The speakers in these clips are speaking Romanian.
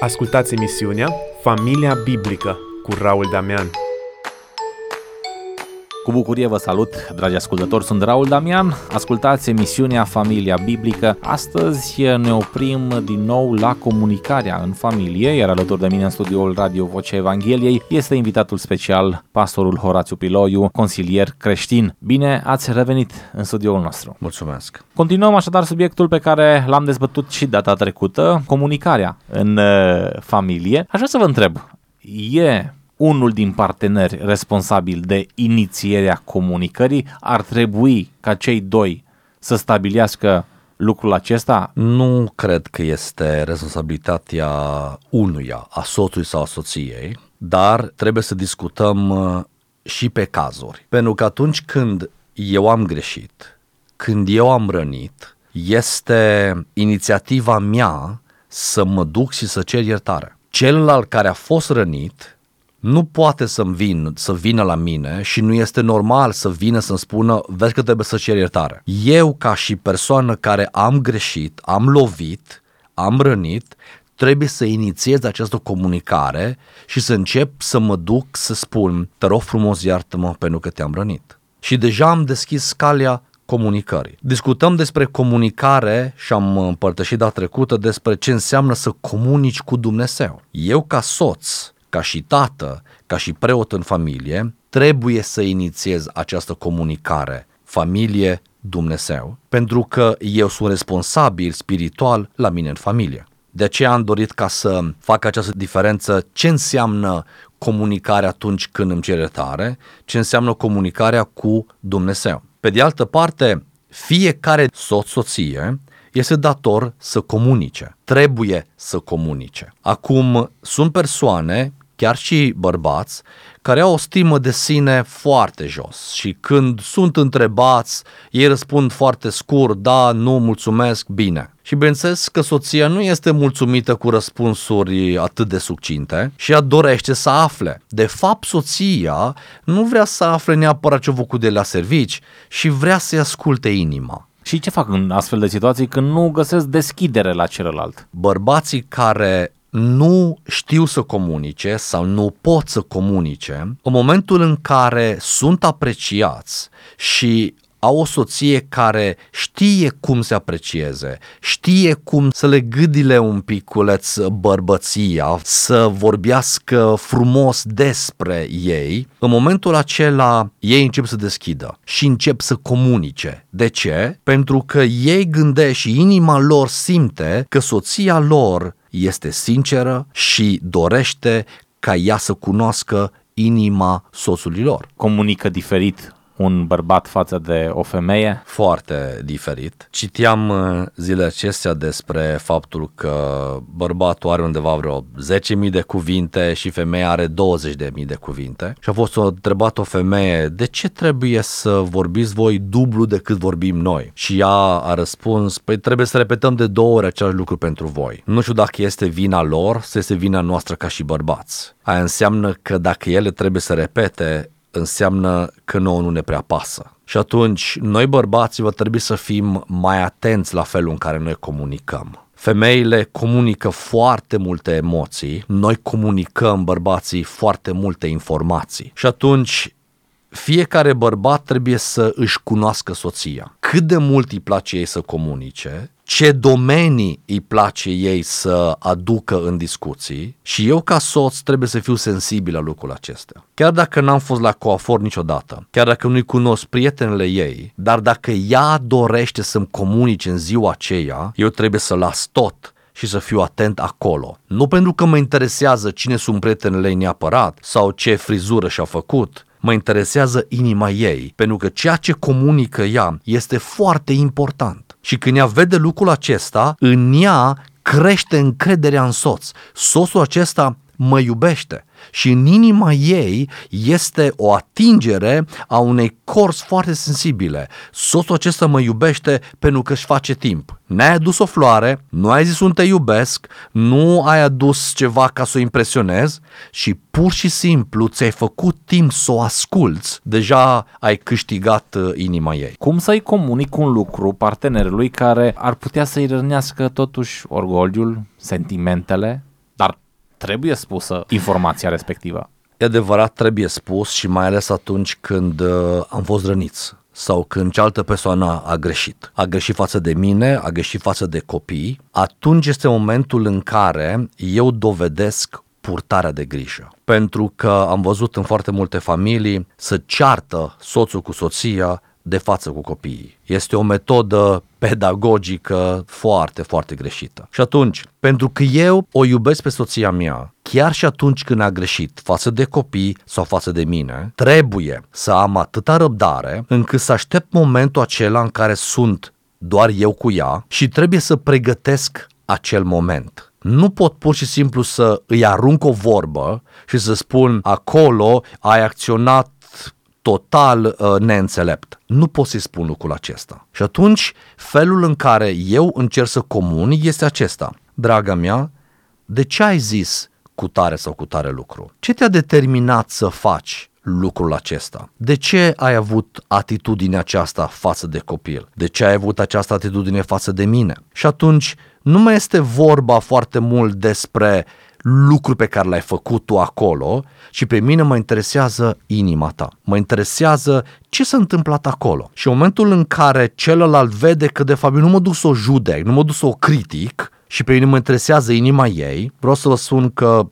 Ascultați emisiunea Familia Biblică cu Raul Damian. Cu bucurie vă salut, dragi ascultători, sunt Raul Damian, ascultați emisiunea Familia Biblică. Astăzi ne oprim din nou la comunicarea în familie, iar alături de mine în studioul Radio Vocea Evangheliei este invitatul special, pastorul Horațiu Piloiu, consilier creștin. Bine ați revenit în studioul nostru. Mulțumesc! Continuăm așadar subiectul pe care l-am dezbătut și data trecută, comunicarea în uh, familie. Aș vrea să vă întreb, e unul din parteneri responsabil de inițierea comunicării, ar trebui ca cei doi să stabilească lucrul acesta? Nu cred că este responsabilitatea unuia, a soțului sau a soției, dar trebuie să discutăm uh, și pe cazuri. Pentru că atunci când eu am greșit, când eu am rănit, este inițiativa mea să mă duc și să cer iertare. Celălalt care a fost rănit nu poate să-mi vin, să vină la mine și nu este normal să vină să-mi spună vezi că trebuie să cer iertare. Eu ca și persoană care am greșit, am lovit, am rănit, trebuie să inițiez această comunicare și să încep să mă duc să spun te rog frumos iartă-mă pentru că te-am rănit. Și deja am deschis scalia comunicării. Discutăm despre comunicare și am împărtășit data trecută despre ce înseamnă să comunici cu Dumnezeu. Eu ca soț ca și tată, ca și preot în familie, trebuie să inițiez această comunicare familie Dumnezeu, pentru că eu sunt responsabil spiritual la mine în familie. De aceea am dorit ca să fac această diferență ce înseamnă comunicare atunci când îmi cere tare, ce înseamnă comunicarea cu Dumnezeu. Pe de altă parte, fiecare soț-soție este dator să comunice. Trebuie să comunice. Acum, sunt persoane chiar și bărbați, care au o stimă de sine foarte jos și când sunt întrebați, ei răspund foarte scurt, da, nu, mulțumesc, bine. Și bineînțeles că soția nu este mulțumită cu răspunsuri atât de succinte și ea dorește să afle. De fapt, soția nu vrea să afle neapărat ce-a făcut de la servici și vrea să-i asculte inima. Și ce fac în astfel de situații când nu găsesc deschidere la celălalt? Bărbații care nu știu să comunice sau nu pot să comunice, în momentul în care sunt apreciați și au o soție care știe cum să aprecieze, știe cum să le gâdile un piculeț bărbăția, să vorbească frumos despre ei, în momentul acela ei încep să deschidă și încep să comunice. De ce? Pentru că ei gândesc și inima lor simte că soția lor este sinceră și dorește ca ea să cunoască inima soțului lor. Comunică diferit un bărbat față de o femeie? Foarte diferit. Citeam uh, zilele acestea despre faptul că bărbatul are undeva vreo 10.000 de cuvinte și femeia are 20.000 de cuvinte. Și a fost o întrebat o femeie, de ce trebuie să vorbiți voi dublu decât vorbim noi? Și ea a răspuns, păi trebuie să repetăm de două ori același lucru pentru voi. Nu știu dacă este vina lor sau este vina noastră ca și bărbați. Aia înseamnă că dacă ele trebuie să repete, înseamnă că nouă nu ne prea pasă. Și atunci, noi bărbații va trebui să fim mai atenți la felul în care noi comunicăm. Femeile comunică foarte multe emoții, noi comunicăm bărbații foarte multe informații. Și atunci fiecare bărbat trebuie să își cunoască soția. Cât de mult îi place ei să comunice, ce domenii îi place ei să aducă în discuții și eu ca soț trebuie să fiu sensibil la lucrul acesta. Chiar dacă n-am fost la coafor niciodată, chiar dacă nu-i cunosc prietenele ei, dar dacă ea dorește să-mi comunice în ziua aceea, eu trebuie să las tot și să fiu atent acolo. Nu pentru că mă interesează cine sunt prietenele ei neapărat sau ce frizură și-a făcut, mă interesează inima ei, pentru că ceea ce comunică ea este foarte important. Și când ea vede lucrul acesta, în ea crește încrederea în soț. Soțul acesta mă iubește și în inima ei este o atingere a unei corzi foarte sensibile. Soțul acesta mă iubește pentru că își face timp. N-ai adus o floare, nu ai zis un te iubesc, nu ai adus ceva ca să o impresionezi și pur și simplu ți-ai făcut timp să o asculți, deja ai câștigat uh, inima ei. Cum să-i comunic un lucru partenerului care ar putea să-i rănească totuși orgoliul, sentimentele, dar trebuie spusă informația respectivă. E adevărat, trebuie spus și mai ales atunci când uh, am fost răniți sau când cealaltă persoană a greșit. A greșit față de mine, a greșit față de copii, atunci este momentul în care eu dovedesc purtarea de grijă. Pentru că am văzut în foarte multe familii să ceartă soțul cu soția de față cu copiii. Este o metodă pedagogică foarte, foarte greșită. Și atunci, pentru că eu o iubesc pe soția mea, chiar și atunci când a greșit față de copii sau față de mine, trebuie să am atâta răbdare încât să aștept momentul acela în care sunt doar eu cu ea și trebuie să pregătesc acel moment. Nu pot pur și simplu să îi arunc o vorbă și să spun acolo ai acționat total uh, neînțelept. Nu pot să-i spun lucrul acesta. Și atunci, felul în care eu încerc să comunic este acesta. Draga mea, de ce ai zis cu tare sau cu tare lucru? Ce te-a determinat să faci lucrul acesta? De ce ai avut atitudinea aceasta față de copil? De ce ai avut această atitudine față de mine? Și atunci nu mai este vorba foarte mult despre lucru pe care l-ai făcut tu acolo, ci pe mine mă interesează inima ta. Mă interesează ce s-a întâmplat acolo. Și în momentul în care celălalt vede că de fapt eu nu mă duc să o judec, nu mă duc să o critic, și pe mine mă interesează inima ei, vreau să vă spun că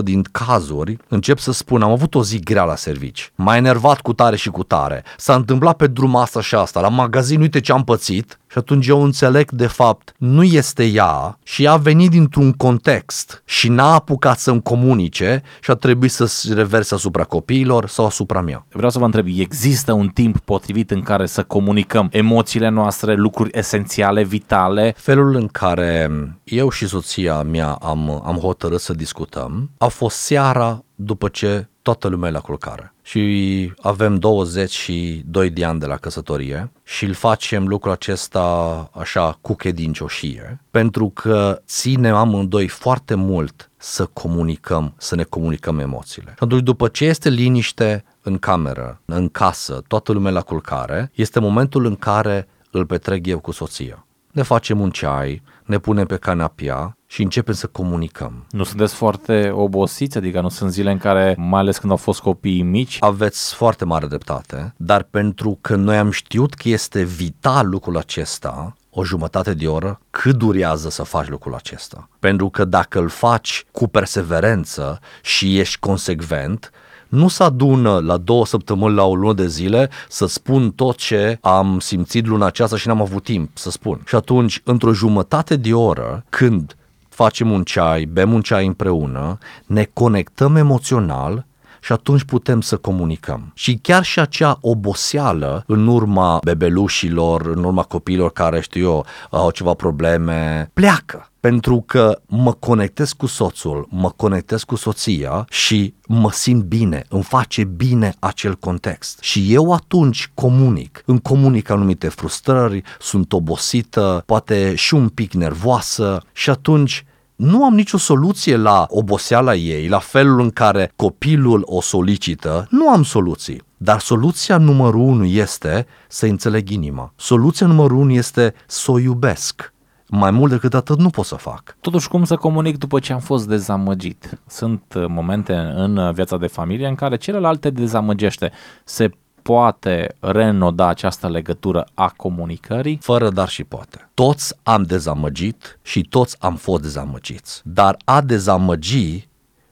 80-85% din cazuri încep să spun am avut o zi grea la servici, m-a enervat cu tare și cu tare, s-a întâmplat pe drum asta și asta, la magazin uite ce am pățit și atunci eu înțeleg de fapt nu este ea și a venit dintr-un context și n-a apucat să-mi comunice și a trebuit să se reverse asupra copiilor sau asupra mea. Vreau să vă întreb, există un timp potrivit în care să comunicăm emoțiile noastre, lucruri esențiale, vitale? Felul în care eu și soția mea am, am hotărât să discutăm a fost seara după ce toată lumea e la culcare. Și avem 22 de ani de la căsătorie și îl facem lucrul acesta așa cu credincioșie, pentru că ținem amândoi foarte mult să comunicăm, să ne comunicăm emoțiile. Și atunci după ce este liniște în cameră, în casă, toată lumea la culcare, este momentul în care îl petrec eu cu soția. Ne facem un ceai, ne punem pe canapia și începem să comunicăm. Nu sunteți foarte obosiți? Adică nu sunt zile în care, mai ales când au fost copiii mici? Aveți foarte mare dreptate, dar pentru că noi am știut că este vital lucrul acesta, o jumătate de oră, cât durează să faci lucrul acesta? Pentru că dacă îl faci cu perseverență și ești consecvent, nu se adună la două săptămâni, la o lună de zile să spun tot ce am simțit luna aceasta și n-am avut timp să spun. Și atunci, într-o jumătate de oră, când facem un ceai, bem un ceai împreună, ne conectăm emoțional și atunci putem să comunicăm. Și chiar și acea oboseală în urma bebelușilor, în urma copiilor care, știu eu, au ceva probleme, pleacă pentru că mă conectez cu soțul, mă conectez cu soția și mă simt bine, îmi face bine acel context. Și eu atunci comunic, îmi comunic anumite frustrări, sunt obosită, poate și un pic nervoasă și atunci nu am nicio soluție la oboseala ei, la felul în care copilul o solicită, nu am soluții. Dar soluția numărul unu este să înțeleg inima. Soluția numărul unu este să o iubesc. Mai mult decât atât nu pot să fac. Totuși, cum să comunic după ce am fost dezamăgit? Sunt uh, momente în uh, viața de familie în care celălalt te dezamăgește. Se poate reînnoda această legătură a comunicării? Fără dar și poate. Toți am dezamăgit și toți am fost dezamăgiți. Dar a dezamăgi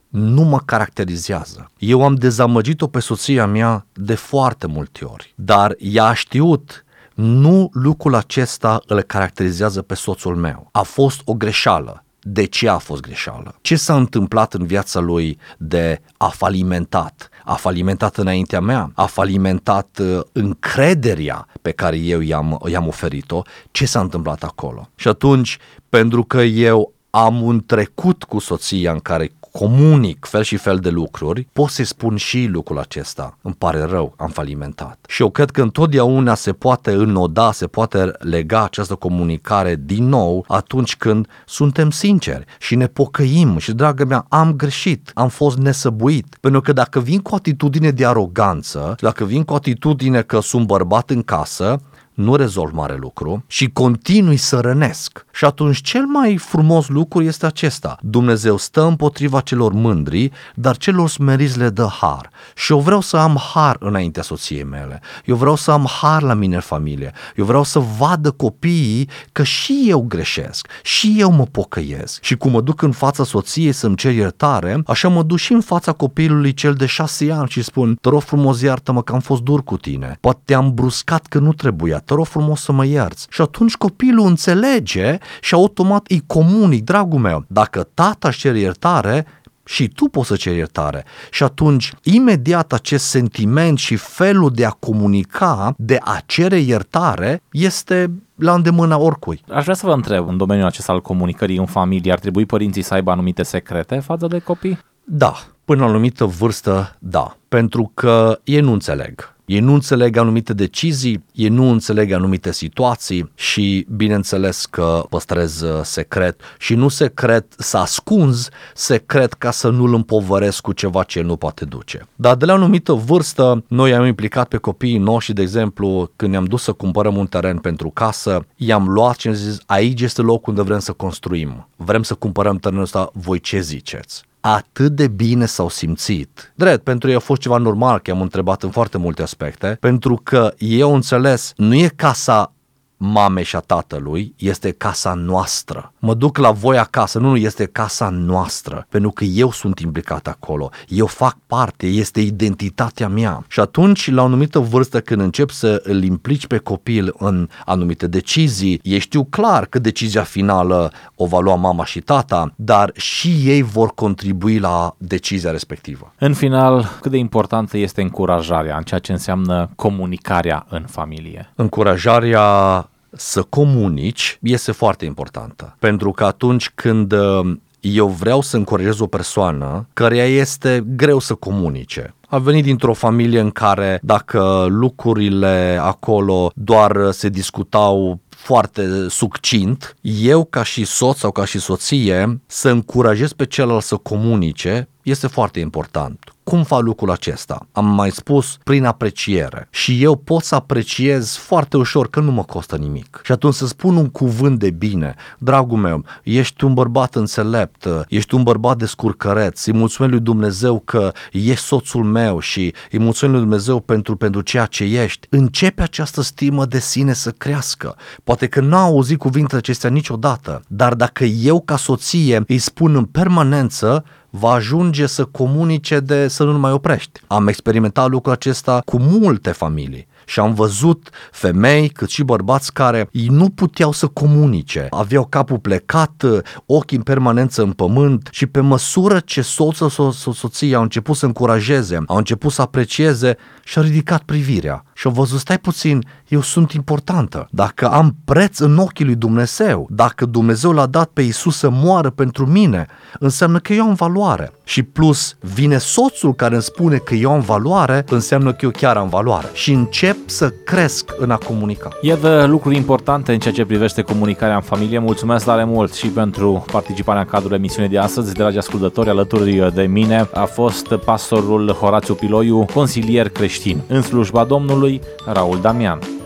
nu mă caracterizează. Eu am dezamăgit-o pe soția mea de foarte multe ori, dar ea a știut nu lucrul acesta îl caracterizează pe soțul meu. A fost o greșeală. De ce a fost greșeală? Ce s-a întâmplat în viața lui de a falimentat? A falimentat înaintea mea? A falimentat uh, încrederea pe care eu i-am, i-am oferit-o? Ce s-a întâmplat acolo? Și atunci, pentru că eu am un trecut cu soția în care comunic fel și fel de lucruri, pot să-i spun și lucrul acesta. Îmi pare rău, am falimentat. Și eu cred că întotdeauna se poate înnoda, se poate lega această comunicare din nou atunci când suntem sinceri și ne pocăim și, dragă mea, am greșit, am fost nesăbuit. Pentru că dacă vin cu atitudine de aroganță, dacă vin cu atitudine că sunt bărbat în casă, nu rezolv mare lucru și continui să rănesc. Și atunci cel mai frumos lucru este acesta. Dumnezeu stă împotriva celor mândri, dar celor smeriți le dă har. Și eu vreau să am har înaintea soției mele. Eu vreau să am har la mine în familie. Eu vreau să vadă copiii că și eu greșesc, și eu mă pocăiesc. Și cum mă duc în fața soției să-mi cer iertare, așa mă duc și în fața copilului cel de șase ani și spun, te rog frumos iartă-mă că am fost dur cu tine. Poate te-am bruscat că nu trebuia, te rog frumos să mă ierți. Și atunci copilul înțelege și automat îi comunic, dragul meu, dacă tata își cere iertare, și tu poți să ceri iertare. Și atunci, imediat acest sentiment și felul de a comunica, de a cere iertare, este la îndemâna oricui. Aș vrea să vă întreb, în domeniul acesta al comunicării în familie, ar trebui părinții să aibă anumite secrete față de copii? Da, până la o anumită vârstă, da, pentru că ei nu înțeleg. Ei nu înțeleg anumite decizii, ei nu înțeleg anumite situații și bineînțeles că păstrez uh, secret și nu secret să ascunzi, secret ca să nu-l împovăresc cu ceva ce el nu poate duce. Dar de la o anumită vârstă, noi am implicat pe copiii noștri, de exemplu, când ne-am dus să cumpărăm un teren pentru casă, i-am luat și am zis, aici este locul unde vrem să construim. Vrem să cumpărăm terenul ăsta, voi ce ziceți? Atât de bine s-au simțit. Drept, pentru ei a fost ceva normal că am întrebat în foarte multe aspecte, pentru că ei au înțeles, nu e casa mamei și a tatălui, este casa noastră. Mă duc la voi acasă, nu, nu, este casa noastră, pentru că eu sunt implicat acolo, eu fac parte, este identitatea mea. Și atunci, la o anumită vârstă, când încep să îl implici pe copil în anumite decizii, ei știu clar că decizia finală o va lua mama și tata, dar și ei vor contribui la decizia respectivă. În final, cât de importantă este încurajarea în ceea ce înseamnă comunicarea în familie? Încurajarea să comunici este foarte importantă. Pentru că atunci când uh, eu vreau să încurajez o persoană care este greu să comunice. A venit dintr-o familie în care dacă lucrurile acolo doar se discutau foarte succint, eu ca și soț sau ca și soție să încurajez pe celălalt să comunice este foarte important. Cum fac lucrul acesta? Am mai spus prin apreciere. Și eu pot să apreciez foarte ușor că nu mă costă nimic. Și atunci să spun un cuvânt de bine. Dragul meu, ești un bărbat înțelept, ești un bărbat descurcăreț, îi mulțumesc lui Dumnezeu că ești soțul meu și îi mulțumesc lui Dumnezeu pentru, pentru ceea ce ești. Începe această stimă de sine să crească. Poate că n-a auzit cuvintele acestea niciodată, dar dacă eu ca soție îi spun în permanență, va ajunge să comunice de să nu mai oprești. Am experimentat lucrul acesta cu multe familii și am văzut femei cât și bărbați care nu puteau să comunice, aveau capul plecat, ochii în permanență în pământ și pe măsură ce soțul sau soția au început să încurajeze, au început să aprecieze și-a ridicat privirea și au văzut, stai puțin, eu sunt importantă. Dacă am preț în ochii lui Dumnezeu, dacă Dumnezeu l-a dat pe Isus să moară pentru mine, înseamnă că eu am valoare. Și plus, vine soțul care îmi spune că eu am valoare, înseamnă că eu chiar am valoare. Și încep să cresc în a comunica. Iată lucruri importante în ceea ce privește comunicarea în familie. Mulțumesc tare mult și pentru participarea în cadrul emisiunii de astăzi. Dragi ascultători, alături de mine a fost pastorul Horațiu Piloiu, consilier creștin. În slujba Domnului, Raul Damian.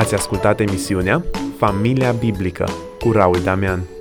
Ați ascultat emisiunea Familia Biblică cu Raul Damian.